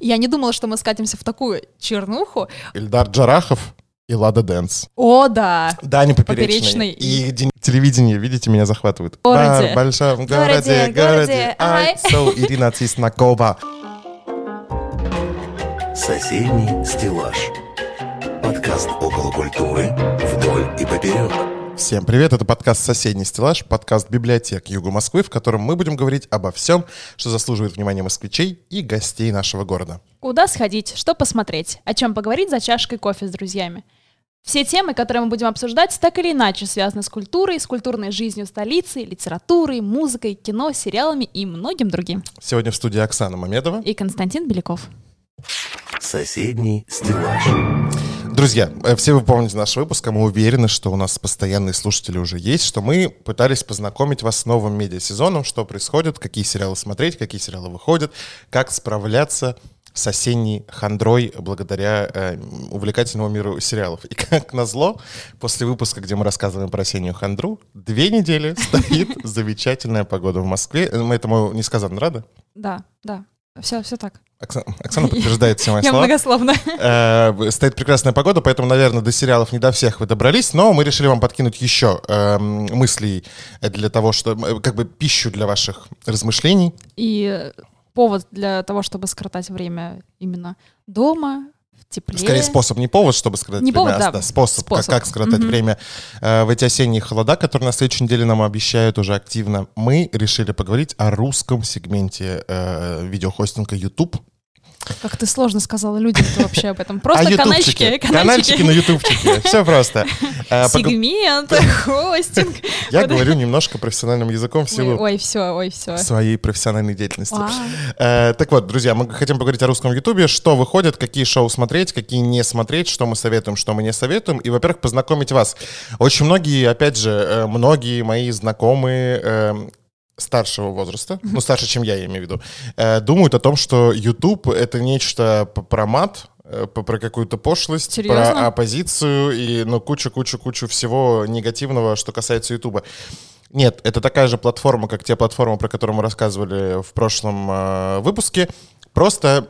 Я не думала, что мы скатимся в такую чернуху. Ильдар Джарахов и Лада Дэнс. О, да. Даня Поперечный. Поперечный И телевидение, видите, меня захватывает. Городе. В большом Городе, городе, городе. I so Ирина Тиснакова. Соседний стеллаж. Подкаст около культуры вдоль и поперек. Всем привет, это подкаст «Соседний стеллаж», подкаст библиотек Юга Москвы, в котором мы будем говорить обо всем, что заслуживает внимания москвичей и гостей нашего города. Куда сходить, что посмотреть, о чем поговорить за чашкой кофе с друзьями. Все темы, которые мы будем обсуждать, так или иначе связаны с культурой, с культурной жизнью столицы, литературой, музыкой, кино, сериалами и многим другим. Сегодня в студии Оксана Мамедова. И Константин Беляков. Соседний стеллаж. Друзья, э, все вы помните наш выпуск, а мы уверены, что у нас постоянные слушатели уже есть, что мы пытались познакомить вас с новым медиасезоном, что происходит, какие сериалы смотреть, какие сериалы выходят, как справляться с осенней хандрой благодаря э, увлекательному миру сериалов. И как назло, после выпуска, где мы рассказываем про осеннюю хандру, две недели стоит замечательная погода в Москве. Э, Мы этому несказанно рады. Да, да. Все, все так. Оксана, Оксана подтверждает все мои Я слова. многословно. Э, Стоит прекрасная погода, поэтому, наверное, до сериалов не до всех вы добрались, но мы решили вам подкинуть еще эм, мыслей для того, что э, как бы пищу для ваших размышлений. И повод для того, чтобы скоротать время именно дома, в тепле. Скорее способ, не повод, чтобы скоротать Не время, повод, а да. способ, Способ. Как, как скоротать Мгм. время э, в эти осенние холода, которые на следующей неделе нам обещают уже активно. Мы решили поговорить о русском сегменте э, видеохостинга YouTube. Как ты сложно сказала людям вообще об этом. Просто а канальчики, ютубчики, канальчики на ютубчике. Все просто. Пог- Сегмент, хостинг. Я говорю немножко профессиональным языком в силу ой, все, ой, все. своей профессиональной деятельности. Э, так вот, друзья, мы хотим поговорить о русском ютубе, что выходит, какие шоу смотреть, какие не смотреть, что мы советуем, что мы не советуем, и, во-первых, познакомить вас. Очень многие, опять же, э, многие мои знакомые э, старшего возраста, ну, старше, чем я, я имею в виду, э, думают о том, что YouTube — это нечто про мат, э, про какую-то пошлость, Серьезно? про оппозицию и, ну, кучу-кучу-кучу всего негативного, что касается YouTube. Нет, это такая же платформа, как те платформы, про которые мы рассказывали в прошлом э, выпуске. Просто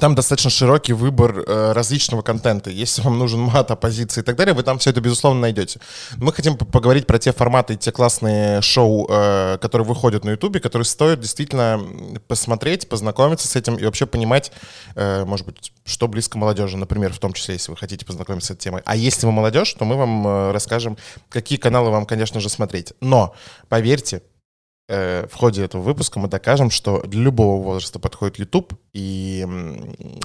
там достаточно широкий выбор э, различного контента. Если вам нужен мат, оппозиция и так далее, вы там все это, безусловно, найдете. Мы хотим по- поговорить про те форматы и те классные шоу, э, которые выходят на Ютубе, которые стоит действительно посмотреть, познакомиться с этим и вообще понимать, э, может быть, что близко молодежи, например, в том числе, если вы хотите познакомиться с этой темой. А если вы молодежь, то мы вам э, расскажем, какие каналы вам, конечно же, смотреть. Но, поверьте, э, в ходе этого выпуска мы докажем, что для любого возраста подходит YouTube, и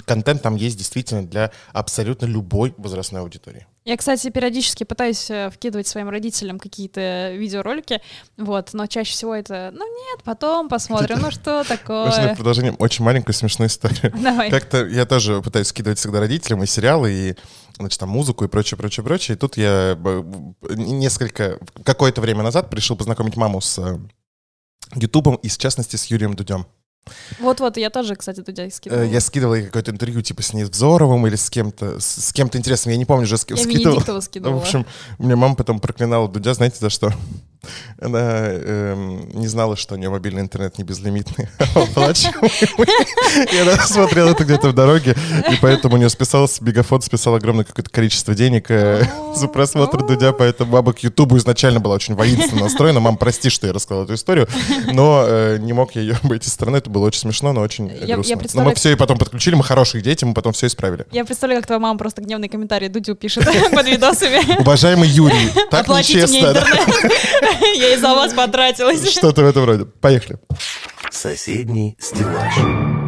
контент там есть действительно для абсолютно любой возрастной аудитории. Я, кстати, периодически пытаюсь э, вкидывать своим родителям какие-то видеоролики, вот, но чаще всего это, ну нет, потом посмотрим, ну что Можно такое. продолжение очень маленькую смешную историю. Давай. Как-то я тоже пытаюсь скидывать всегда родителям и сериалы, и значит, там музыку и прочее, прочее, прочее. И тут я б- несколько, какое-то время назад решил познакомить маму с э, Ютубом и, в частности, с Юрием Дудем. Вот-вот, я тоже, кстати, туда скидывала. Э, Я скидывал ей какое-то интервью, типа, с Невзоровым или с кем-то, с, с кем-то интересным. Я не помню, уже с кем Я скидывал. Ну, скидывала. в общем, мне мама потом проклинала Дудя, знаете, за что? Она эм, не знала, что у нее мобильный интернет не безлимитный. а оплачиваемый. И она смотрела это где-то в дороге, и поэтому у нее списалось, Мегафон списал огромное какое-то количество денег э, за просмотр Дудя, поэтому баба к Ютубу изначально была очень воинственно настроена. Мам, прости, что я рассказал эту историю, но э, не мог я ее обойти стороной. Это было очень смешно, но очень грустно. Но мы все и потом подключили, мы хорошие дети, мы потом все исправили. Я представляю, как твоя мама просто гневный комментарий Дудю пишет под видосами. Уважаемый Юрий, так нечестно. Я из-за вас потратилась. Что-то в этом роде. Поехали. Соседний стеллаж.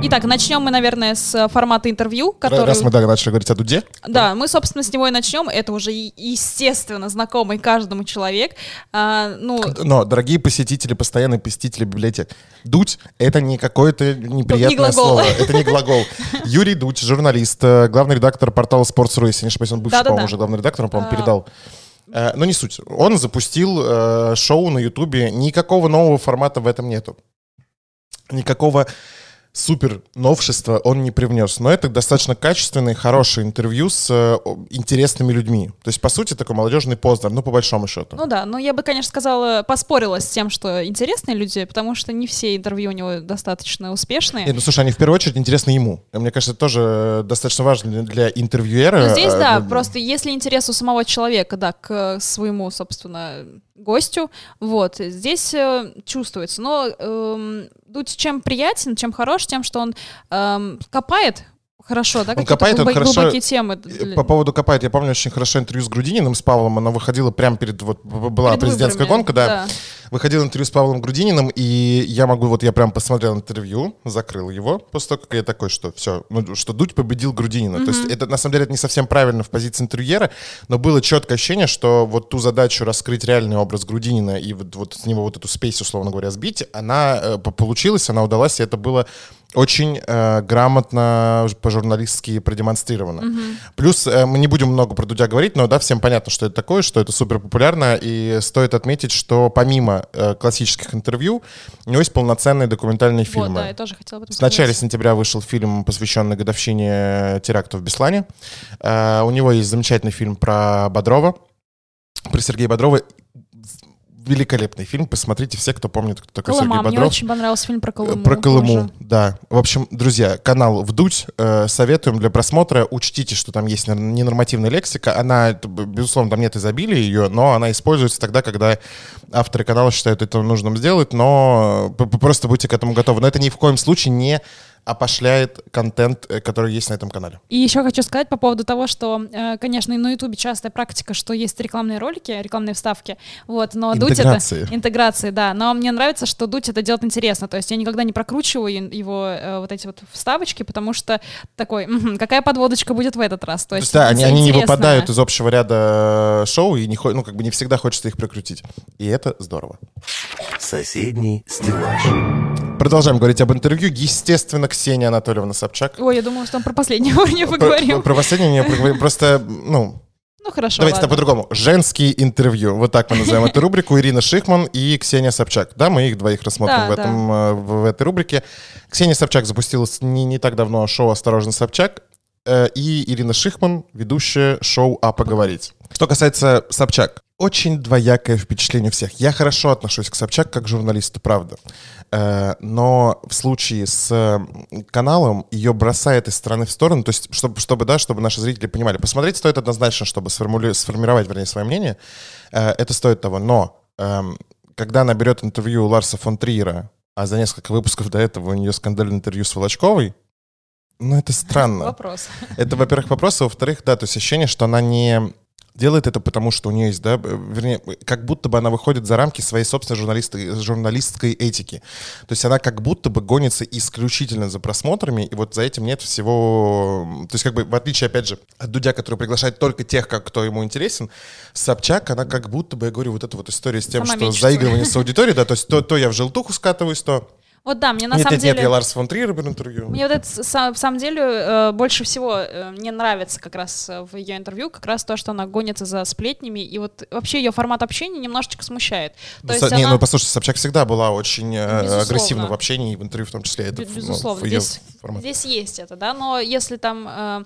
Итак, начнем мы, наверное, с формата интервью, который... Раз мы да, начали говорить о Дуде, Да, мы, собственно, с него и начнем. Это уже, естественно, знакомый каждому человек. А, ну, но, дорогие посетители, постоянные посетители библиотек, Дудь — это не какое-то неприятное Не глагол. слово, это не глагол. Юрий Дудь, журналист, э, главный редактор портала Sports.ru, если не ошибаюсь, он бывший, по-моему, уже главный редактор, он, по-моему, А. передал. Э, Но не суть. Он запустил э, шоу на Ютубе. Никакого нового формата в этом нету. Никакого супер новшество он не привнес. Но это достаточно качественное, хорошее интервью с э, интересными людьми. То есть, по сути, такой молодежный Познер, ну, по большому счету. Ну да, но я бы, конечно, сказала, поспорила с тем, что интересные люди, потому что не все интервью у него достаточно успешные. Нет, ну, слушай, они в первую очередь интересны ему. Мне кажется, это тоже э, достаточно важно для- для интервьюера. Ну, здесь, э, да, ну, просто если интерес у самого человека, да, к э, своему, собственно, гостю, вот, здесь э, чувствуется. Но эм, Дудь чем приятен, чем хорош, тем, что он эм, копает хорошо, да, какие-то копает, он глубо- хорошо- глубокие темы. Э, По поводу копает, я помню очень хорошо интервью с Грудининым, с Павлом, она выходила прямо перед, вот была перед президентская выборами, гонка, да. Выходил интервью с Павлом Грудининым, и я могу, вот я прям посмотрел интервью, закрыл его, после того, как я такой, что все, ну, что Дудь победил Грудинина. То есть это, на самом деле, это не совсем правильно в позиции интервьюера, но было четкое ощущение, что вот ту задачу раскрыть реальный образ Грудинина и вот, вот с него вот эту спейс, условно говоря, сбить, она э, по- получилась, она удалась, и это было очень э, грамотно по-журналистски продемонстрировано. Плюс э, мы не будем много про Дудя говорить, но да, всем понятно, что это такое, что это супер популярно, и стоит отметить, что помимо э, классических интервью, у него есть полноценные документальные Вот, фильмы. да, я тоже хотела В начале сентября вышел фильм, посвященный годовщине теракта в Беслане. Э, у него есть замечательный фильм про Бодрова, про Сергея Бодрова. Великолепный фильм, посмотрите все, кто помнит, кто такой Колыма. Сергей Мне Бодров. очень понравился фильм про Колыму. Про Колыму, тоже. да. В общем, друзья, канал «Вдуть» э, советуем для просмотра. Учтите, что там есть ненормативная лексика. Она, безусловно, там нет изобилия ее, но она используется тогда, когда авторы канала считают это нужным сделать, но просто будьте к этому готовы. Но это ни в коем случае не опошляет контент, э, который есть на этом канале. И еще хочу сказать по поводу того, что, э, конечно, на Ютубе частая практика, что есть рекламные ролики, рекламные вставки, вот, но Дудь это... Интеграции. Да, но мне нравится, что Дудь это делает интересно, то есть я никогда не прокручиваю его э, вот эти вот вставочки, потому что такой, «Мгм, какая подводочка будет в этот раз, то То есть... да, они, они не выпадают из общего ряда шоу, и не, хо- ну, как бы не всегда хочется их прокрутить. И это здорово. Соседний стеллаж. Продолжаем говорить об интервью. Естественно, Ксения Анатольевна Собчак. Ой, я думала, что он про последнего не поговорим. про последнее не поговорим. Просто, ну, Ну хорошо, давайте ладно. по-другому. Женские интервью. Вот так мы называем эту рубрику. Ирина Шихман и Ксения Собчак. Да, мы их двоих рассмотрим Да, в, этом, э, в, этой рубрике. Ксения Собчак запустила не, не так давно шоу «Осторожно, Собчак». э, И Ирина Шихман, ведущая шоу «А поговорить». Что касается Собчак, очень двоякое впечатление у всех. Я хорошо отношусь к Собчак как журналисту, правда. Э, Но в случае с каналом ее бросает из стороны в сторону, то есть чтобы, чтобы, да, чтобы наши зрители понимали. Посмотреть стоит однозначно, чтобы сформули- сформировать, вернее, свое мнение. Э, Это стоит того. Но эм, когда она берет интервью у Ларса фон Триера, а за несколько выпусков до этого у нее скандальное интервью с Волочковой, ну, это странно. Вопрос. Это, во-первых, вопрос, а во-вторых, да, то есть ощущение, что она не делает это потому, что у нее есть, да, вернее, как будто бы она выходит за рамки своей собственной журналисты, журналистской этики. То есть она как будто бы гонится исключительно за просмотрами, и вот за этим нет всего... То есть как бы в отличие, опять же, от Дудя, который приглашает только тех, как, кто ему интересен, Собчак, она как будто бы, я говорю, вот эта вот история с тем, Сама что мечется. заигрывание с аудиторией, да, то есть то, то я в желтуху скатываюсь, то... Вот да, мне на нет, самом нет, деле... нет, я Ларс фон Триера беру интервью. Мне вот это в самом деле э, больше всего э, мне нравится как раз э, в ее интервью, как раз то, что она гонится за сплетнями, и вот вообще ее формат общения немножечко смущает. То Ну, есть не, она- ну, послушайте, Собчак всегда была очень Безусловно. агрессивна в общении и в интервью в том числе. Это ну, Безусловно, в её здесь, формате. здесь есть это, да, но если там э,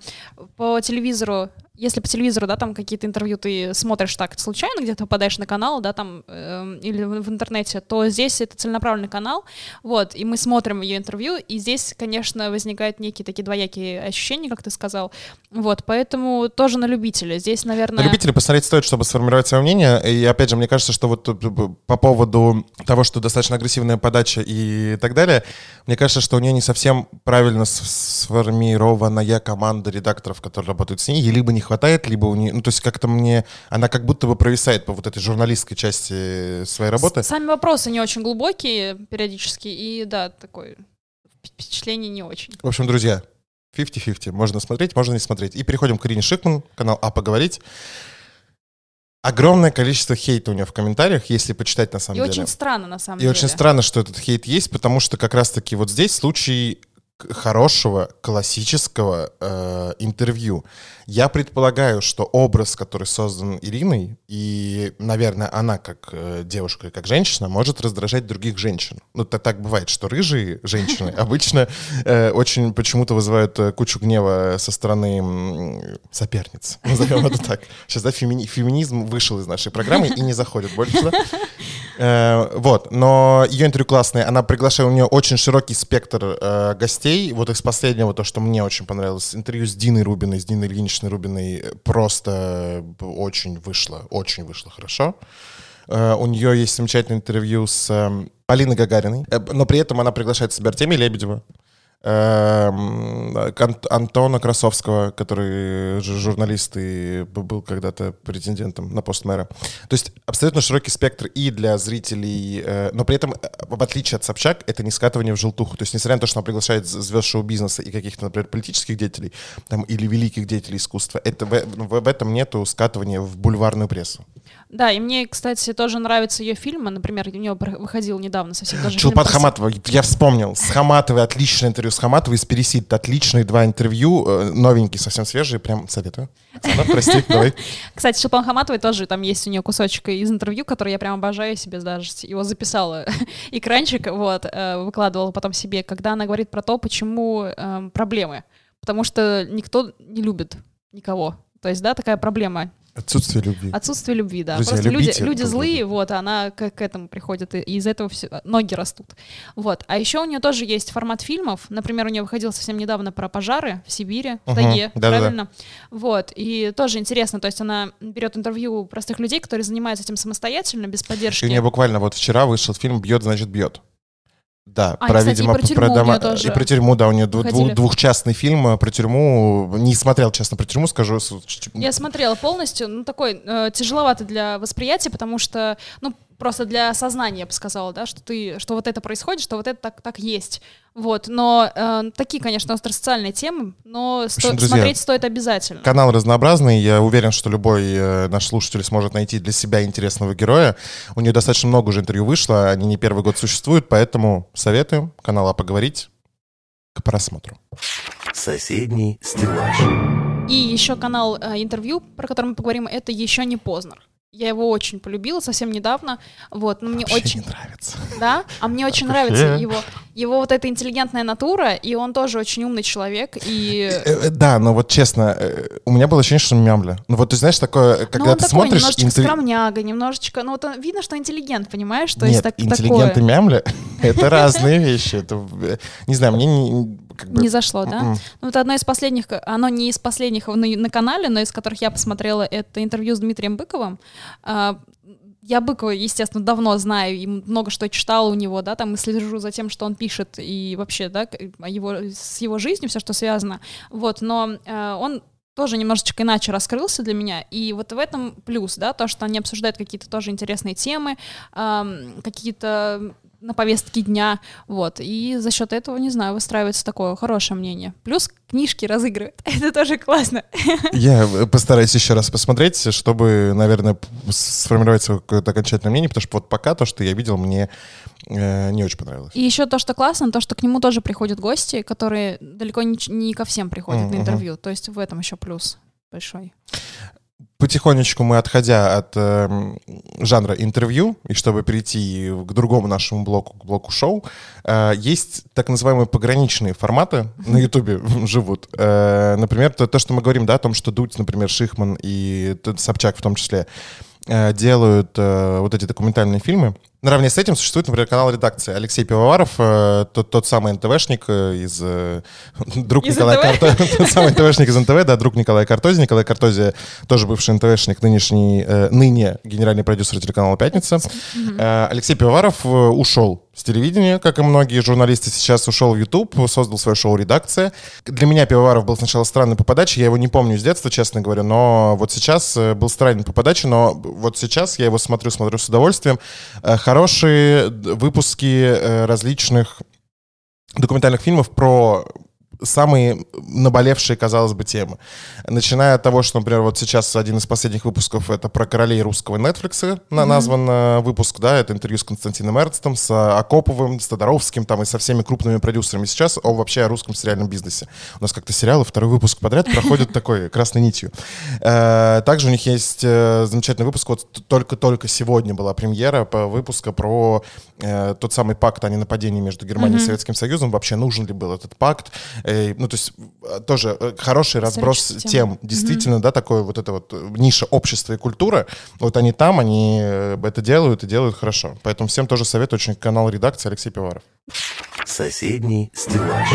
по телевизору, если по телевизору, да, там какие-то интервью ты смотришь так случайно, где-то попадаешь на канал, да, там, э, или в, в интернете, то здесь это целенаправленный канал, вот, и мы смотрим ее интервью, и здесь, конечно, возникают некие такие двоякие ощущения, как ты сказал, вот, поэтому тоже на любителя, здесь, наверное... На любителей посмотреть стоит, чтобы сформировать свое мнение. И опять же, мне кажется, что вот б- по поводу того, что достаточно агрессивная подача и так далее, мне кажется, что у нее не совсем правильно с- сформированная команда редакторов, которые работают с ней. Ей либо не хватает, либо у нее... Ну, то есть как-то мне... Она как будто бы провисает по вот этой журналистской части своей работы. Сами вопросы не очень глубокие периодически, и да, такое впечатление не очень. В общем, друзья, 50-50. Можно смотреть, можно не смотреть. И переходим к Ирине Шикман, канал «А поговорить». Огромное количество хейта у нее в комментариях, если почитать на самом И деле. очень странно, на самом И деле. очень странно, что этот хейт есть, потому что как раз-таки вот здесь случай хорошего классического э, интервью. Я предполагаю, что образ, который создан Ириной, и, наверное, она как э, девушка, как женщина, может раздражать других женщин. Ну, так, так бывает, что рыжие женщины обычно э, очень почему-то вызывают э, кучу гнева со стороны соперниц. Назовем это так. Сейчас, да, фемини- феминизм вышел из нашей программы и не заходит больше сюда. Э, Вот, но ее интервью классное. Она приглашает, у нее очень широкий спектр э, гостей. Вот из последнего, то, что мне очень понравилось, интервью с Диной Рубиной, с Диной Ильиничной Рубиной, э, просто очень вышло, очень вышло хорошо. Э, У нее есть замечательное интервью с эм, Полиной Гагариной, Э, но при этом она приглашает с собой Артемия Лебедева, эм, Антона Красовского, который журналист и был когда-то претендентом на пост мэра. То есть абсолютно широкий спектр и для зрителей, э, но при этом, э, в отличие от Собчак, это не скатывание в желтуху. То есть несмотря на то, что она приглашает звезд шоу-бизнеса и каких-то, например, политических деятелей там, или великих деятелей искусства, это, в, в- этом нету скатывания в бульварную прессу. Да, и мне, кстати, тоже нравятся ее фильмы. Например, у нее выходил недавно совсем фильм Чулпан про- Хаматова, я вспомнил. С Хаматовой отличное интервью с Хаматовой, с Пересид отличные два интервью, э, новенькие, совсем свежие, прям советую. Да, прости, давай. Кстати, Шелпан Хаматовой тоже там есть у нее кусочек из интервью, который я прям обожаю себе даже. Его записала экранчик, вот, э, выкладывала потом себе, когда она говорит про то, почему эм, проблемы. Потому что никто не любит никого. То есть, да, такая проблема. Отсутствие любви. Отсутствие любви, да. Друзья, Просто люди, люди злые, друга. вот, а она к, к этому приходит, и из этого все, ноги растут. Вот. А еще у нее тоже есть формат фильмов. Например, у нее выходил совсем недавно про пожары в Сибири, в Мгм, тайге, да-да-да. правильно? Вот. И тоже интересно, то есть она берет интервью простых людей, которые занимаются этим самостоятельно, без поддержки. И у нее буквально вот вчера вышел фильм «Бьет, значит, бьет». Да, А, и, кстати, и про тюрьму у неё тоже и про тюрьму, да, у нее двух- двухчастный фильм э, про тюрьму. Не смотрел, честно, про тюрьму, скажу. Я смотрела полностью, ну такой э, тяжеловатый для восприятия, потому что, ну просто для сознания, я бы сказала, да, что ты, что вот это происходит, что вот это так, так есть, вот. Но э, такие, конечно, остросоциальные темы, но сто- общем, друзья, смотреть стоит обязательно. Канал разнообразный. Я уверен, что любой э, наш слушатель сможет найти для себя интересного героя. У нее достаточно много уже интервью вышло, они не первый год существуют, поэтому советуем канала поговорить к просмотру. Соседний стеллаж. И еще канал э, интервью, про который мы поговорим, это еще не Познер. Я его очень полюбила совсем недавно, вот, но мне Вообще очень, не нравится. да, а мне очень нравится его, его вот эта интеллигентная натура, и он тоже очень умный человек, и Э, э, Да, но вот честно, э, у меня было ощущение, что мямля. Ну вот ты знаешь, такое, ну, когда он ты такой смотришь... немножечко интервью- скромняга, немножечко, ну вот он- видно, что интеллигент, понимаешь, то Нет, есть так, интеллигент и мямля — это разные вещи. Это, э, не знаю, мне не... как бы, Не зашло, да? м-м. Ну, это одно из последних, оно не из последних на, на канале, но из которых я посмотрела, это интервью с Дмитрием Быковым. А, Я Быкова, естественно, давно знаю, и много что читала у него, да, там и слежу за тем, что он пишет, и вообще, да, его, с его жизнью, все, что связано. Вот, но э, он тоже немножечко иначе раскрылся для меня, и вот в этом плюс, да, то, что они обсуждают какие-то тоже интересные темы, ам, какие-то на повестке дня, вот, и за счет этого, не знаю, выстраивается такое хорошее мнение. Плюс книжки разыгрывают, это тоже классно. Я э, постараюсь еще раз посмотреть, чтобы, наверное, сформировать свое какое-то окончательное мнение, потому что вот пока то, что я видел, мне э, не очень понравилось. И еще то, что классно, то, что к нему тоже приходят гости, которые далеко не, не ко всем приходят Мгм. на интервью, то есть в этом еще плюс большой. Потихонечку мы, отходя от эм, жанра интервью, и чтобы перейти к другому нашему блоку, к блоку шоу, э, есть так называемые пограничные форматы на Ютубе живут. Э, например, то, то, что мы говорим, да, о том, что Дудь, например, Шихман и Собчак в том числе э, делают э, вот эти документальные фильмы. Наравне с этим существует, например, канал редакции. Алексей Пивоваров, э, тот, тот самый НТВшник э, из... э, друг Из Николая НТВ? Карто- Тот самый НТВшник из НТВ, да, друг Николая Картози. Николай Картози тоже бывший НТВшник, нынешний, э, ныне генеральный продюсер телеканала «Пятница». Э, Алексей Пивоваров э, ушел с телевидения, как и многие журналисты, сейчас ушел в YouTube, создал свое шоу «Редакция». Для меня Пивоваров был сначала странный по подаче, я его не помню с детства, честно говоря, но вот сейчас э, был странный по подаче, но вот сейчас я его смотрю, смотрю с удовольствием. Э, Хорошие выпуски э, различных документальных фильмов про самые наболевшие, казалось бы, темы. Начиная от того, что, например, вот сейчас один из последних выпусков это про королей русского Netflix на, назван э, выпуск, да, это интервью с Константином Эрцтом, с э, Акоповым, с Тодоровским, там и со всеми крупными продюсерами сейчас о вообще о русском сериальном бизнесе. У нас как-то сериалы второй выпуск подряд проходят такой красной нитью. Э, Также у них есть э, замечательный выпуск, вот только-только сегодня была премьера по выпуска про э, тот самый пакт о ненападении между Германией и Советским Союзом. Вообще нужен ли был этот пакт? Э, Ну, то есть э, тоже э, хороший разброс тем. темы. Действительно, да, такое вот это вот э, ниша общества и культуры. Вот они там, они э, это делают и делают хорошо. Поэтому всем тоже советую очень канал редакции Алексей Пиваров. Соседний стеллаж.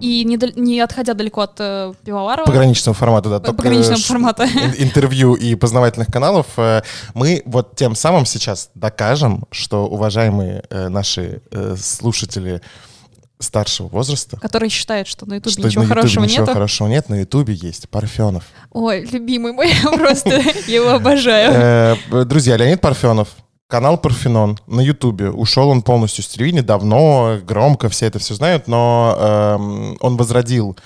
И не, не отходя далеко от э, Пивоварова, Пограничного формата, да. только, пограничного формата. ин- Интервью и познавательных каналов. э, Мы вот тем самым сейчас докажем, что уважаемые э, наши э, слушатели старшего возраста, который считает, что на Ютубе ничего на хорошего ничего нету. хорошего нет, на Ютубе есть Парфенов. Ой, любимый мой, просто его обожаю. Э, Друзья, Леонид Парфенов, канал Парфенон на Ютубе. Ушел он полностью с телевидения, давно, громко, все это все знают, но эм, он возродил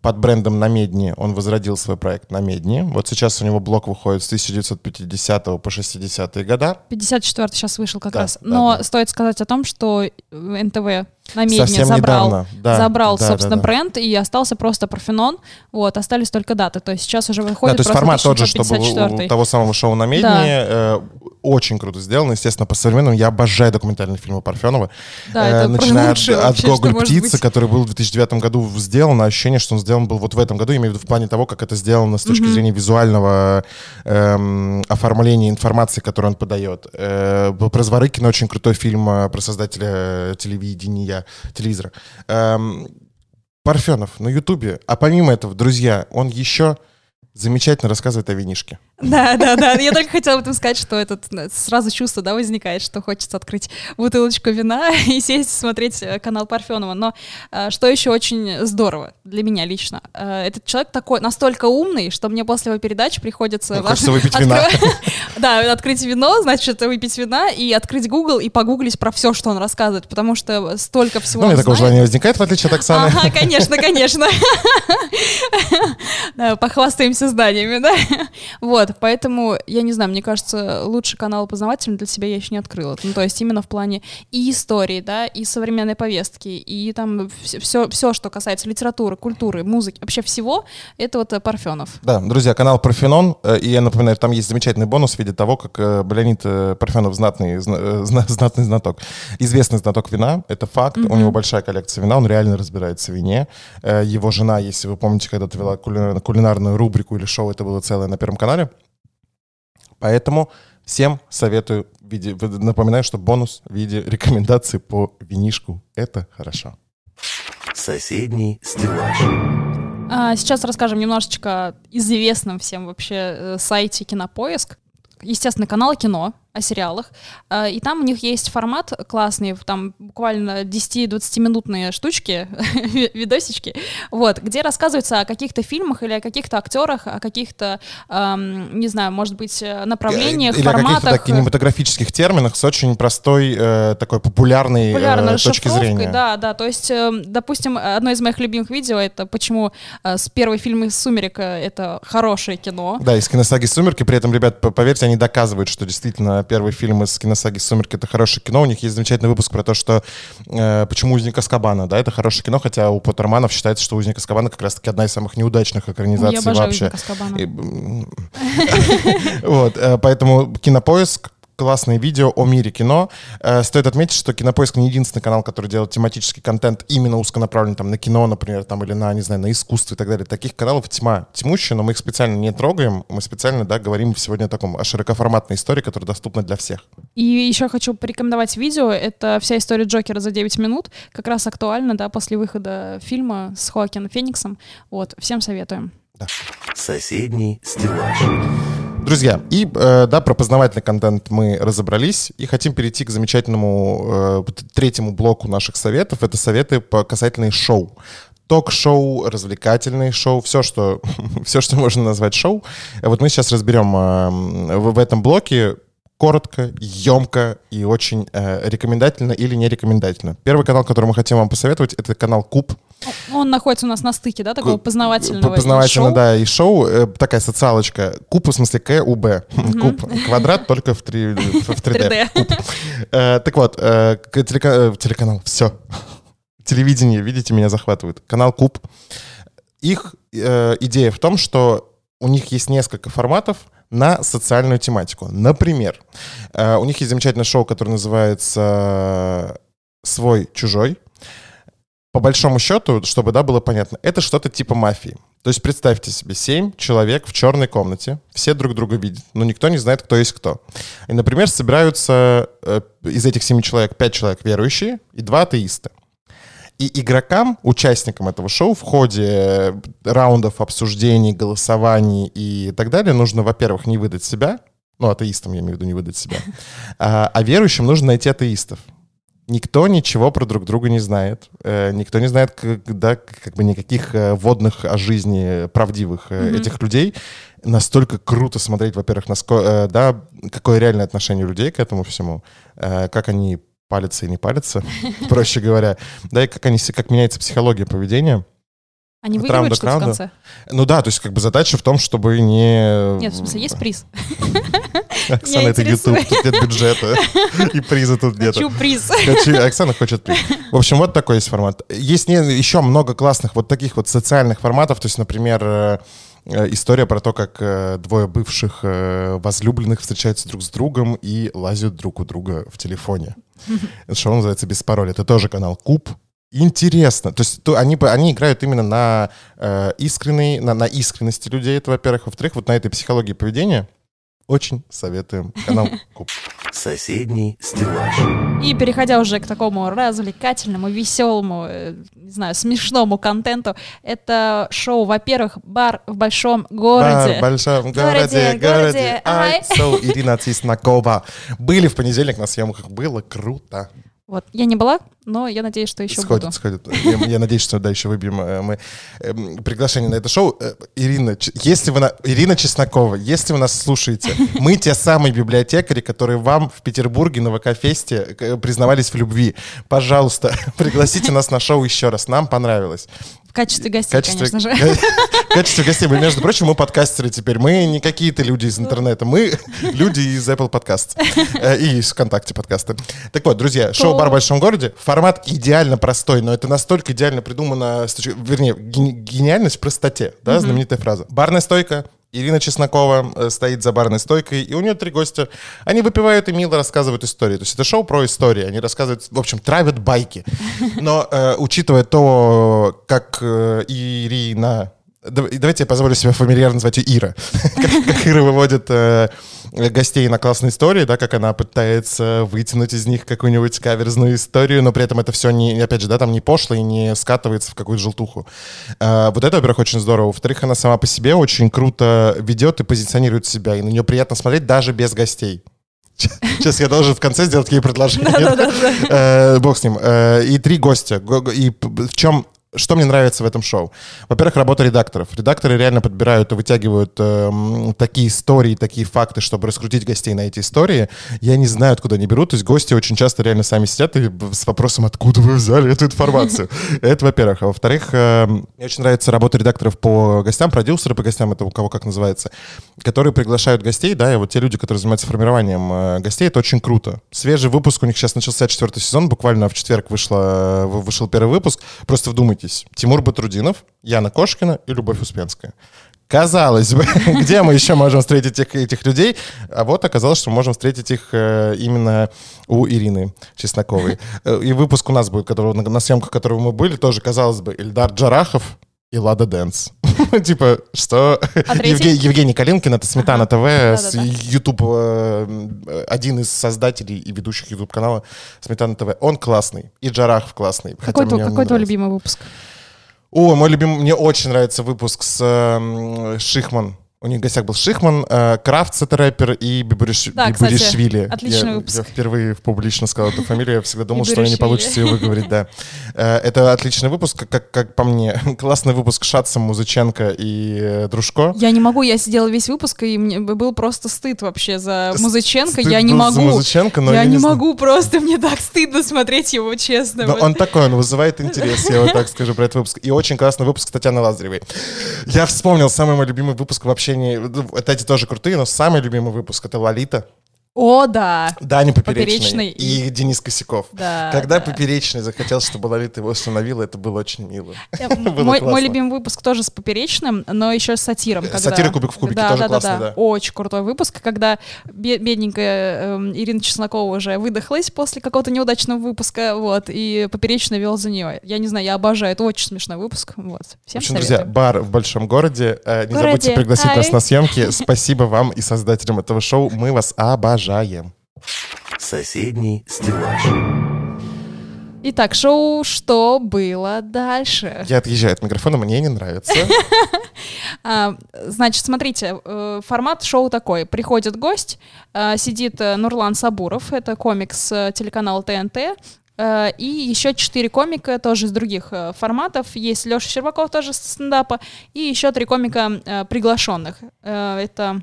под брендом Намедни, он возродил свой проект Намедни. Вот сейчас у него блок выходит с 1950 по 60-е года. 54 сейчас вышел как Да, раз. да, Но да. стоит сказать о том, что НТВ на медне Совсем забрал, недавно, да, забрал да, собственно, да, да. бренд, и остался просто Парфенон. Вот, остались только даты. То есть сейчас уже Да, выходит то есть формат тот же, что был у 1954. того самого шоу на Медне. Да. э, очень круто сделано, естественно, по современному. Я обожаю документальные фильмы Парфенова. Да, Э, это начиная от, от вообще, что Гоголь птицы, который был в 2009 году сделан, а ощущение, что он сделан был вот в этом году, имею в виду в плане того, как это сделано с точки зрения визуального эм, оформления информации, которую он подает. Э, про Зворыкина очень крутой фильм э, про создателя телевидения, телевизора. Эм, Парфенов на Ютубе. А помимо этого, друзья, он еще замечательно рассказывает о винишке. Да, да, да. Я только хотела об этом сказать, что этот э, сразу чувство, да, возникает, что хочется открыть бутылочку вина и сесть смотреть э, канал Парфенова. Но э, что еще очень здорово для меня лично, этот человек такой настолько умный, что мне после его передачи приходится Ну, хочется выпить вина. Да, открыть вино, значит, выпить вина и открыть Google и погуглить про все, что он рассказывает, потому что столько всего Ну, у меня такого желания возникает, в отличие от Оксаны. Ага, конечно, конечно. Да, Похвастаемся знаниями, да? Вот, поэтому, я не знаю, мне кажется, лучший канал познавательный для себя я еще не открыла. Ну, то есть именно в плане и истории, да, и современной повестки, и там все, все, что касается литературы, культуры, музыки, вообще всего, это вот э, Парфенов. Да, друзья, канал Парфенон, э, и я напоминаю, там есть замечательный бонус в виде того, как э, Леонид Парфенов знатный, зна- зна- знатный знаток, известный знаток вина, это факт, у него большая коллекция вина, он реально разбирается в вине. Его жена, если вы помните, когда-то вела кулина- кулинарную рубрику или шоу, это было целое на Первом канале. Поэтому всем советую, виде, напоминаю, что бонус в виде рекомендаций по винишку, это хорошо. Соседний стеллаж. А сейчас расскажем немножечко известном всем вообще э, сайте Кинопоиск. Естественно, канал кино о сериалах. А, И там у них есть формат классный, там буквально 10-20-минутные штучки, ви- видосички, вот, где рассказывается о каких-то фильмах или о каких-то актерах, о каких-то, ам, не знаю, может быть, э, направлениях, Или о каких-то форматах. так, кинематографических терминах с очень простой, э, такой популярной э, популярной точки расшифровкой, зрения. Да, да. То есть, э, допустим, одно из моих любимых видео это почему э, с первый фильм из Сумерек э, это хорошее кино. Да, из киносаги «Сумерки». При этом, ребят, поверьте, они доказывают, что действительно первый фильм из киносаги «Сумерки» — это хорошее кино. У них есть замечательный выпуск про то, что э, почему «Узник Аскабана», да, это хорошее кино, хотя у Поттерманов считается, что «Узник Аскабана» как раз-таки одна из самых неудачных экранизаций я обожаю вообще. «Узника Азкабана». И, м, Вот, э, поэтому «Кинопоиск» классные видео о мире кино. Э, Стоит отметить, что Кинопоиск не единственный канал, который делает тематический контент именно узконаправленный там, на кино, например, там, или на, не знаю, на искусство и так далее. Таких каналов тьма, тьмущая, но мы их специально не трогаем. Мы специально, да, говорим сегодня о таком, о широкоформатной истории, которая доступна для всех. И еще хочу порекомендовать видео. Это вся история Джокера за 9 минут. Как раз актуально, да, после выхода фильма с Хоакином Фениксом. Вот, всем советуем. Соседний стеллаж. Друзья, и э, да, про познавательный контент мы разобрались, и хотим перейти к замечательному э, третьему блоку наших советов. Это советы по касательные шоу. Ток-шоу, развлекательные шоу, все что, все, что можно назвать шоу. Вот мы сейчас разберем э, в, этом блоке коротко, емко и очень рекомендательно или не рекомендательно. Первый канал, который мы хотим вам посоветовать, это канал Куб. Он находится у нас на стыке, да, такого познавательного Познавательно, шоу. да, и шоу, э, такая социалочка. Куб, в смысле, К-У-Б. Куб. Квадрат только в, три, в 3D. 3D. Э, так вот, э, к- телека- телеканал, все. Телевидение, видите, меня захватывает. Канал Куб. Их идея в том, что у них есть несколько форматов на социальную тематику. Например, у них есть замечательное шоу, которое называется «Свой-чужой». По большому счету, чтобы, да, было понятно, это что-то типа мафии. То есть представьте себе, семь человек в черной комнате, все друг друга видят, но никто не знает, кто есть кто. И, например, собираются э, из этих семи человек пять человек верующие и два атеиста. И игрокам, участникам этого шоу в ходе э, раундов обсуждений, голосований и так далее нужно, во-первых, не выдать себя, ну, атеистам я имею в виду не выдать себя, а, а верующим нужно найти атеистов. Никто ничего про друг друга не знает. Э, никто не знает, как, да, как бы никаких э, водных о жизни правдивых Мгм. этих людей. Настолько круто смотреть, во-первых, наско- э, да, какое реальное отношение людей к этому всему, как они палятся и не палятся, проще говоря, да, и как, они, как меняется психология поведения. Они От выигрывают что-то в конце? Ну да, то есть как бы задача в том, чтобы не... Нет, в смысле, есть приз? Оксана, это. YouTube, тут нет бюджета, и приза тут нет. Хочу приз. Оксана хочет приз. В общем, вот такой есть формат. Есть еще много классных вот таких вот социальных форматов. То есть, например, э, э, история про то, как э, двое бывших возлюбленных встречаются друг с другом и лазят друг у друга в телефоне. Это шоу называется «Без пароля». Это тоже канал Куб. Интересно. То есть то они, они играют именно на, э, искренней, на, на искренности людей, это во-первых. Во-вторых, вот на этой психологии поведения очень советуем канал Куб. Соседний стеллаж. И переходя уже к такому развлекательному, веселому, э, не знаю, смешному контенту, это шоу, во-первых, бар в большом городе. В большом Городе, городе, городе, городе. ай. I so Ирина Тиснакова. Были в понедельник на съемках. Было круто. Вот, я не была, но я надеюсь, что еще сходит, буду. сходит. Я, я надеюсь, что да, еще выбьем э, мы эм, приглашение на это шоу. Э, Ирина, если вы на... Ирина Чеснокова, если вы нас слушаете, мы те самые библиотекари, которые вам в Петербурге на ВК-фесте э, признавались в любви. Пожалуйста, пригласите нас на шоу еще раз. Нам понравилось. В качестве В гостей, качестве, конечно же. в качестве гостей. Мы, между прочим, мы подкастеры теперь. Мы не какие-то люди из интернета. Мы люди из Apple Podcast. Э, И из ВКонтакте подкасты. Так вот, друзья, шоу «Бар в большом городе». Формат идеально простой, но это настолько идеально придумано, вернее, ген- гениальность в простоте, да, знаменитая фраза. Барная стойка, Ирина Чеснокова э, стоит за барной стойкой, и у нее три гостя. Они выпивают и мило рассказывают истории. То есть это шоу про истории. Они рассказывают, в общем, травят байки. Но э, учитывая то, как э, Ирина... Дав- Давайте я позволю себе фамильярно назвать ее Ира. Как как Ира выводит э, гостей на классные истории, да, как она пытается вытянуть из них какую-нибудь каверзную историю, но при этом это все не, опять же, да, там не пошло и не скатывается в какую-то желтуху. Э, Вот это, во-первых, очень здорово. Во-вторых, она сама по себе очень круто ведет и позиционирует себя, и на нее приятно смотреть даже без гостей. Сейчас я должен в конце сделать ей предложение. Э, Бог с ним. Э, И три гостя. Го- го- И в чем что мне нравится в этом шоу? Во-первых, работа редакторов. Редакторы реально подбирают и вытягивают эм, такие истории, такие факты, чтобы раскрутить гостей на эти истории. Я не знаю, откуда они берут. То есть гости очень часто реально сами сидят и с вопросом, откуда вы взяли эту информацию. Это во-первых. А во-вторых, эм, мне очень нравится работа редакторов по гостям, продюсеры по гостям, это у кого как называется, которые приглашают гостей, да, и вот те люди, которые занимаются формированием э, гостей, это очень круто. Свежий выпуск у них сейчас начался четвертый сезон, буквально в четверг вышло, вы- вышел первый выпуск. Просто вдумайтесь. Тимур Батрудинов, Яна Кошкина и Любовь Успенская. Казалось бы, где мы еще можем встретить этих, этих людей? А вот оказалось, что мы можем встретить их э, именно у Ирины Чесноковой. Э, И выпуск у нас будет, которого, на, на съемках которого мы были, тоже, казалось бы, Ильдар Джарахов и Лада Дэнс. Типа, что? А Евгений Калинкин, это Сметана ТВ, Да-да-да. YouTube, э, один из создателей и ведущих YouTube канала Сметана ТВ. Он классный, и Джарахов классный. Какой, твой- какой любимый выпуск? О, мой любимый, мне очень нравится выпуск с Шихман. У них в гостях был Шихман, э, Крафт, это рэпер, и Бибуриш... Да, кстати, Бибуришвили. отличный я, выпуск. Я впервые публично сказал эту фамилию, я всегда думал, что у меня не получится ее выговорить, да. Э, Это отличный выпуск, как- как, по мне. Классный выпуск Шатса, Музыченко и э, Дружко. Я не могу, я сидела весь выпуск, и мне был просто стыд вообще за Музыченко. стыд Я не был за могу. Музыченко, но я, я не не могу, просто мне так стыдно смотреть его, честно. Но Вот. он такой, он вызывает интерес, я вот так скажу про этот выпуск. И очень классный выпуск с Татьяной Лазаревой. Я вспомнил самый мой любимый выпуск в ну, Это эти тоже крутые, но самый любимый выпуск — это Лолита. О, да. Даня Поперечный, Поперечный и Денис Косяков. Да, Когда да. Поперечный захотел, чтобы Лолита его установила, это было очень мило. Было Мой, классно. мой любимый выпуск тоже с Поперечным, но еще с сатиром. когда- Сатира «Кубик в кубике» да, тоже да, классный, да. Очень крутой выпуск, когда бе- бедненькая эм, Ирина Чеснокова уже выдохлась после какого-то неудачного выпуска, вот, и Поперечный вел за нее. Я не знаю, я обожаю, это очень смешной выпуск, вот. Всем В общем, друзья, советую. бар в большом городе. Э, Не Городе. забудьте пригласить нас Ай. на съемки. Спасибо вам и создателям этого шоу. Мы вас обожаем. Соседний стеллаж. Итак, шоу «Что было дальше?» Я отъезжаю от микрофона, мне не нравится. А, Значит, смотрите, э, формат шоу такой. Приходит гость, э, сидит э, Нурлан Сабуров, это комик с телеканала ТНТ, и еще четыре комика тоже из других форматов. Есть Леша Щербаков тоже с стендапа, и еще три комика приглашенных. Это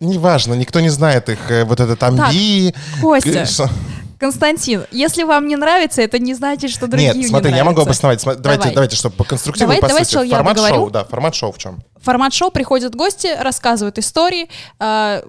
Неважно, никто не знает их. э, Вот этот амби. Костя, э, что- Константин. Если вам не нравится, это не значит, что другим Нет, не смотри, я могу обосновать. Давайте, Давай. давайте, чтобы по конструктиву Давай- по давай сути. я Формат шоу, да, формат шоу в чем? формат шоу приходят гости, рассказывают истории, э,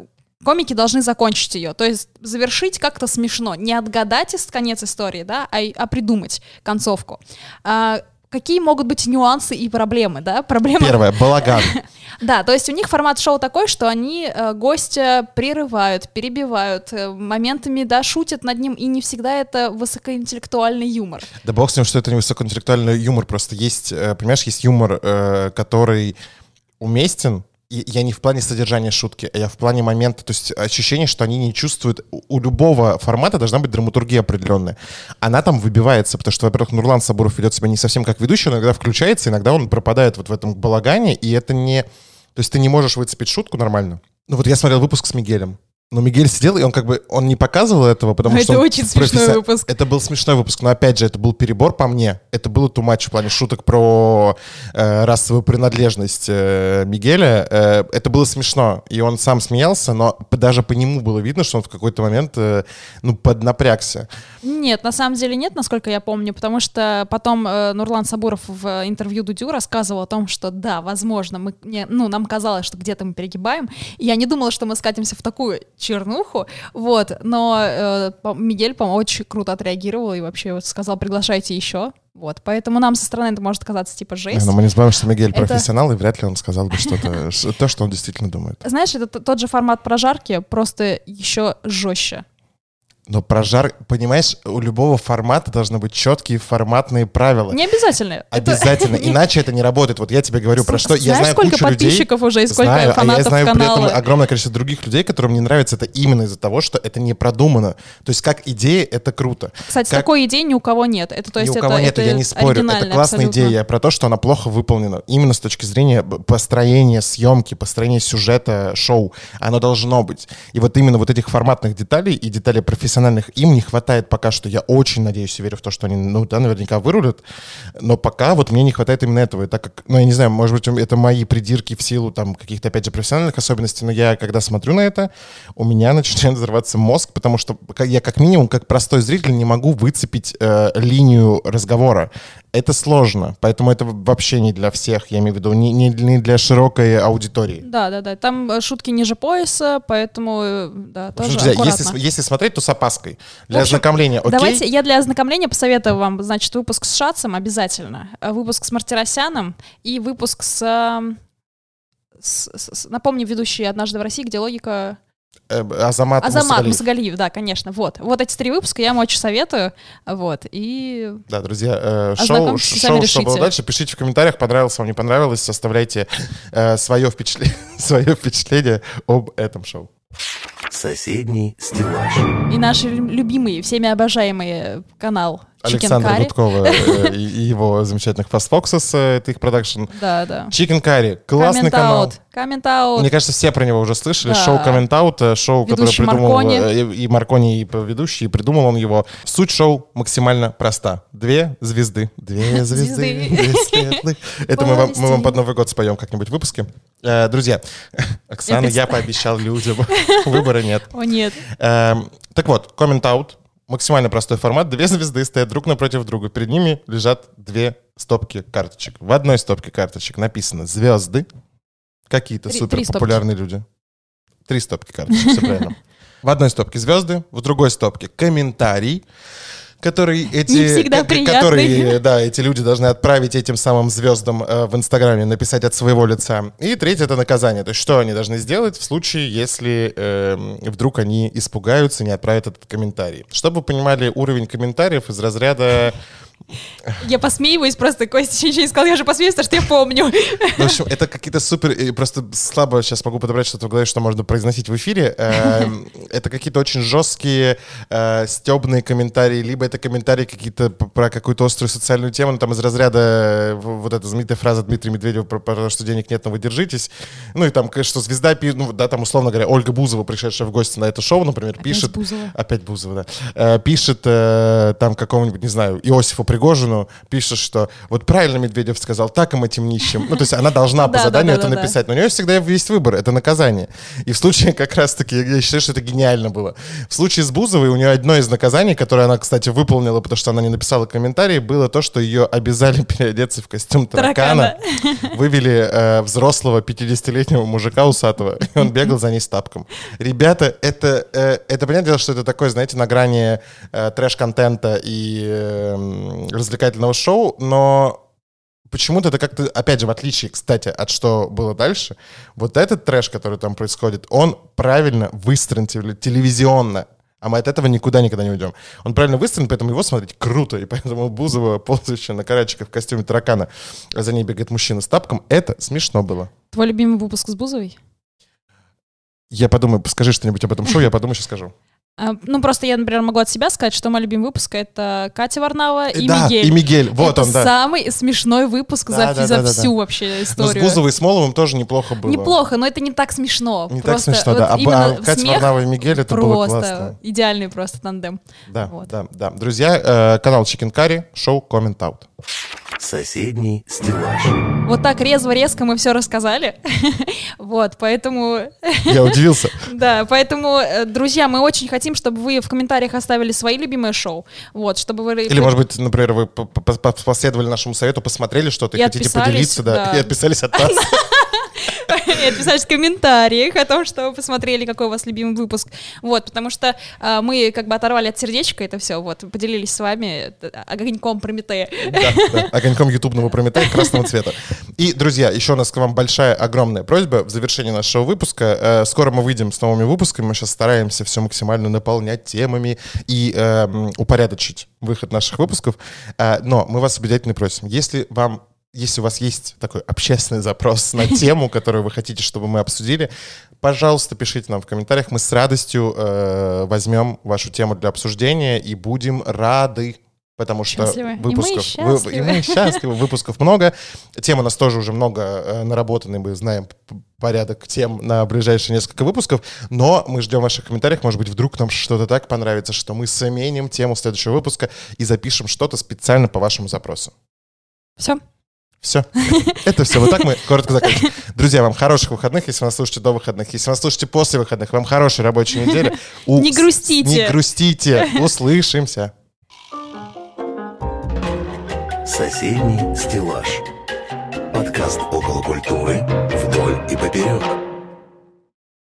комики должны закончить ее, то есть завершить как-то смешно, не отгадать конец истории, да, а, а придумать концовку. А, какие могут быть нюансы и проблемы, да? Проблема... Первое, балаган. Да, то есть у них формат шоу такой, что они э, гостя прерывают, перебивают, э, моментами, да, шутят над ним, и не всегда это высокоинтеллектуальный юмор. Да бог с ним, что это не высокоинтеллектуальный юмор, просто есть, э, понимаешь, есть юмор, который уместен, я не в плане содержания шутки, а я в плане момента, то есть ощущение, что они не чувствуют, у любого формата должна быть драматургия определенная. Она там выбивается, потому что, во-первых, Нурлан Сабуров ведет себя не совсем как ведущий, иногда включается, иногда он пропадает вот в этом балагане, и это не... То есть ты не можешь выцепить шутку нормально. Ну вот я смотрел выпуск с Мигелем, но Мигель сидел, и он как бы, он не показывал этого, потому Но что это очень смешной професси- выпуск. Это был смешной выпуск, но опять же, это был перебор по мне. Это было too much в плане шуток про э, расовую принадлежность э, Мигеля. Э, это было смешно, и он сам смеялся, но даже по нему было видно, что он в какой-то момент, э, ну, поднапрягся. Нет, на самом деле нет, насколько я помню, потому что потом э, Нурлан Сабуров в интервью Дудю рассказывал о том, что да, возможно, мы, не, ну, нам казалось, что где-то мы перегибаем. И я не думала, что мы скатимся в такую чернуху, вот, но э, Мигель, по-моему, очень круто отреагировал и вообще вот сказал, приглашайте еще, вот, поэтому нам со стороны это может казаться типа жесть. Но мы не забываем, что Мигель Это- профессионал, и вряд ли он сказал бы что-то, то, что он действительно думает. Знаешь, это тот же формат прожарки, просто еще жестче. Но про жар, понимаешь, у любого формата должны быть четкие форматные правила. Не обязательно. Это- Обязательно, иначе это не работает. Вот я тебе говорю про что. Я Знаешь, знаю сколько кучу людей. подписчиков уже и сколько знаю, а я фанатов знаю при канала? этом огромное количество других людей, которым не нравится это именно из-за того, что это не продумано. То есть как идея это круто. Кстати, Как- такой идеи ни у кого нет. Это, то есть Ни у это, кого нет, это я не спорю. Это классная абсолютно. идея. Я про то, что она плохо выполнена. Именно с точки зрения построения съемки, построения сюжета шоу. Оно должно быть. И вот именно вот этих форматных деталей и деталей профессиональных им не хватает пока что. Я очень надеюсь и верю в то, что они, ну да, наверняка вырулят. Но пока вот мне не хватает именно этого. И так как, ну я не знаю, может быть, это мои придирки в силу там каких-то, опять же, профессиональных особенностей, но я, когда смотрю на это, у меня начинает взрываться мозг, потому что я как минимум, как простой зритель, не могу выцепить э, линию разговора. Это сложно, поэтому это вообще не для всех, я имею в виду, не, не- не для широкой аудитории. Да, да, да. Там э, шутки ниже пояса, поэтому э, да, тоже Друзья, если, если смотреть, то с опаской. Для общем, ознакомления, окей? Давайте я для ознакомления посоветую вам, значит, выпуск с Шацем обязательно, э, выпуск с Мартиросяном и выпуск с, с- с- напомни, ведущий «Однажды в России», где логика... Э, Азамат, Азамат Мусагалиев. Мусагалиев, да, конечно, вот. Вот эти три выпуска я вам очень советую, вот, и... Да, друзья, э, шоу, шоу что было дальше, пишите в комментариях, понравилось вам, не понравилось, оставляйте э, свое, впечатление, свое впечатление об этом шоу. Соседний стеллаж. И наш лю- любимый, всеми обожаемый канал Александра. Гудкова э, и его замечательных Fast Foxes, э, это их продакшн. Да, да. Chicken Curry, классный канал. Коммент-аут. Мне кажется, все про него уже слышали. Да. Шоу Comment Out, э, шоу, которое придумал Маркони. и Маркони, и ведущий, и придумал он его. Суть шоу максимально проста. Две звезды. Две звезды. Две светлых. Это мы вам, мы вам под Новый год споем как-нибудь в выпуске. Друзья, Оксана, Я пообещал людям. Выбора нет. О, нет. Эм, Так вот, Comment Out. Максимально простой формат. Две звезды стоят друг напротив друга. Перед ними лежат две стопки карточек. В одной стопке карточек написано «Звезды». Какие-то супер популярные люди. Три стопки карточек, все правильно. В одной стопке звезды, в другой стопке комментарий, который эти, приятный. которые, да, эти люди должны отправить этим самым звездам э, в Инстаграме, написать от своего лица. И третье это наказание. То есть что они должны сделать в случае, если эм, вдруг они испугаются и не отправят этот комментарий. Чтобы вы понимали уровень комментариев из разряда... Я посмеиваюсь просто, Костя ничего не сказал, я же посмеюсь, потому что я помню. В общем, это какие-то супер... Просто слабо сейчас могу подобрать что-то в голове, что можно произносить в эфире. Эм, Это какие-то очень жесткие стебные комментарии, либо это комментарии какие-то про какую-то острую социальную тему, ну, там из разряда э, вот эта знаменитая фраза Дмитрия Медведева про, то, что денег нет, но вы держитесь. Ну и там, конечно, что звезда, ну да, там, условно говоря, Ольга Бузова, пришедшая в гости на это шоу, например, пишет... Бузова. Опять Бузова, да. Э, Пишет э, там какому-нибудь, не знаю, Иосифу Пригожину, пишет, что вот правильно Медведев сказал, так им этим нищим. Ну, то есть она должна по Да, да, заданию да, это написать. Но у нее всегда есть выбор, это наказание. И в случае как раз-таки, я считаю, что это гениально было. В случае с Бузовой у нее одно из наказаний, которое она, кстати, выполнила, потому что она не написала комментарий, было то, что ее обязали переодеться в костюм таракана. Вывели э, взрослого 50-летнего мужика усатого, и он бегал за ней с тапком. Ребята, это, э, это понятное дело, что это такое, знаете, на грани э, трэш-контента и э, м, развлекательного шоу, но почему-то это как-то, опять же, в отличие, кстати, от что было дальше, вот этот трэш, который там происходит, он правильно выстроен теле- телевизионно. А мы от этого никуда никогда не уйдем. Он правильно выстроен, поэтому его смотреть круто. И поэтому Бузова, ползающая на карачиках в костюме таракана, а за ней бегает мужчина с тапком, это смешно было. Твой любимый выпуск с Бузовой? Я подумаю, скажи что-нибудь об этом шоу, я подумаю, сейчас скажу. А, Ну, просто я, например, могу от себя сказать, что мой любимый выпуск — это Катя Варнава и да, Мигель. и Мигель, вот это он, да. самый смешной выпуск Да, за, да, за да, всю да. вообще Но с историю. Бузовой и Смоловым тоже неплохо было. Неплохо, но это не так смешно. Не так Просто смешно, вот да. А, а Катя Варнава и Мигель, это было просто классно. идеальный просто тандем. Да, Вот. да, да. Друзья, э, канал Chicken Curry, шоу Comment Out. Соседний стеллаж. Вот так резво-резко мы все рассказали. Вот, поэтому, Я удивился. да, поэтому, э, друзья, мы очень хотим, чтобы вы в комментариях оставили свои любимые шоу. Вот, чтобы вы... Или, может быть, например, вы по- по- по- последовали нашему совету, посмотрели что-то и, хотите поделиться, да, да. и отписались от нас. и отписались в комментариях о том, что вы посмотрели, какой у вас любимый выпуск. Вот, потому что а, мы как бы оторвали от сердечка это все, вот, поделились с вами э, огоньком Прометея. Да, да, огоньком ютубного Прометея красного цвета. И, друзья, еще у нас к вам большая, огромная просьба в завершении нашего выпуска. Э, Скоро мы выйдем с новыми выпусками. Мы сейчас стараемся все максимально наполнять темами и э, упорядочить выход наших выпусков. Э, Но мы вас обязательно просим, если вам если у вас есть такой общественный запрос на тему, которую вы хотите, чтобы мы обсудили, пожалуйста, пишите нам в комментариях. Мы с радостью э, возьмем вашу тему для обсуждения и будем рады потому что Счастливы. И мы выпусков вы- и мы счастливы, выпусков много. Тем у нас тоже уже много э, наработаны, мы знаем порядок тем на ближайшие несколько выпусков, но мы ждем ваших комментариев, может быть, вдруг нам что-то так понравится, что мы сменим тему следующего выпуска и запишем что-то специально по вашему запросу. Все. Все. Это все. Вот так мы коротко закончим. Друзья, вам хороших выходных, если вы нас слушаете до выходных. Если вы нас слушаете после выходных, вам хорошей рабочей недели. У- Не грустите. Не грустите. Услышимся. Соседний стеллаж. Подкаст около культуры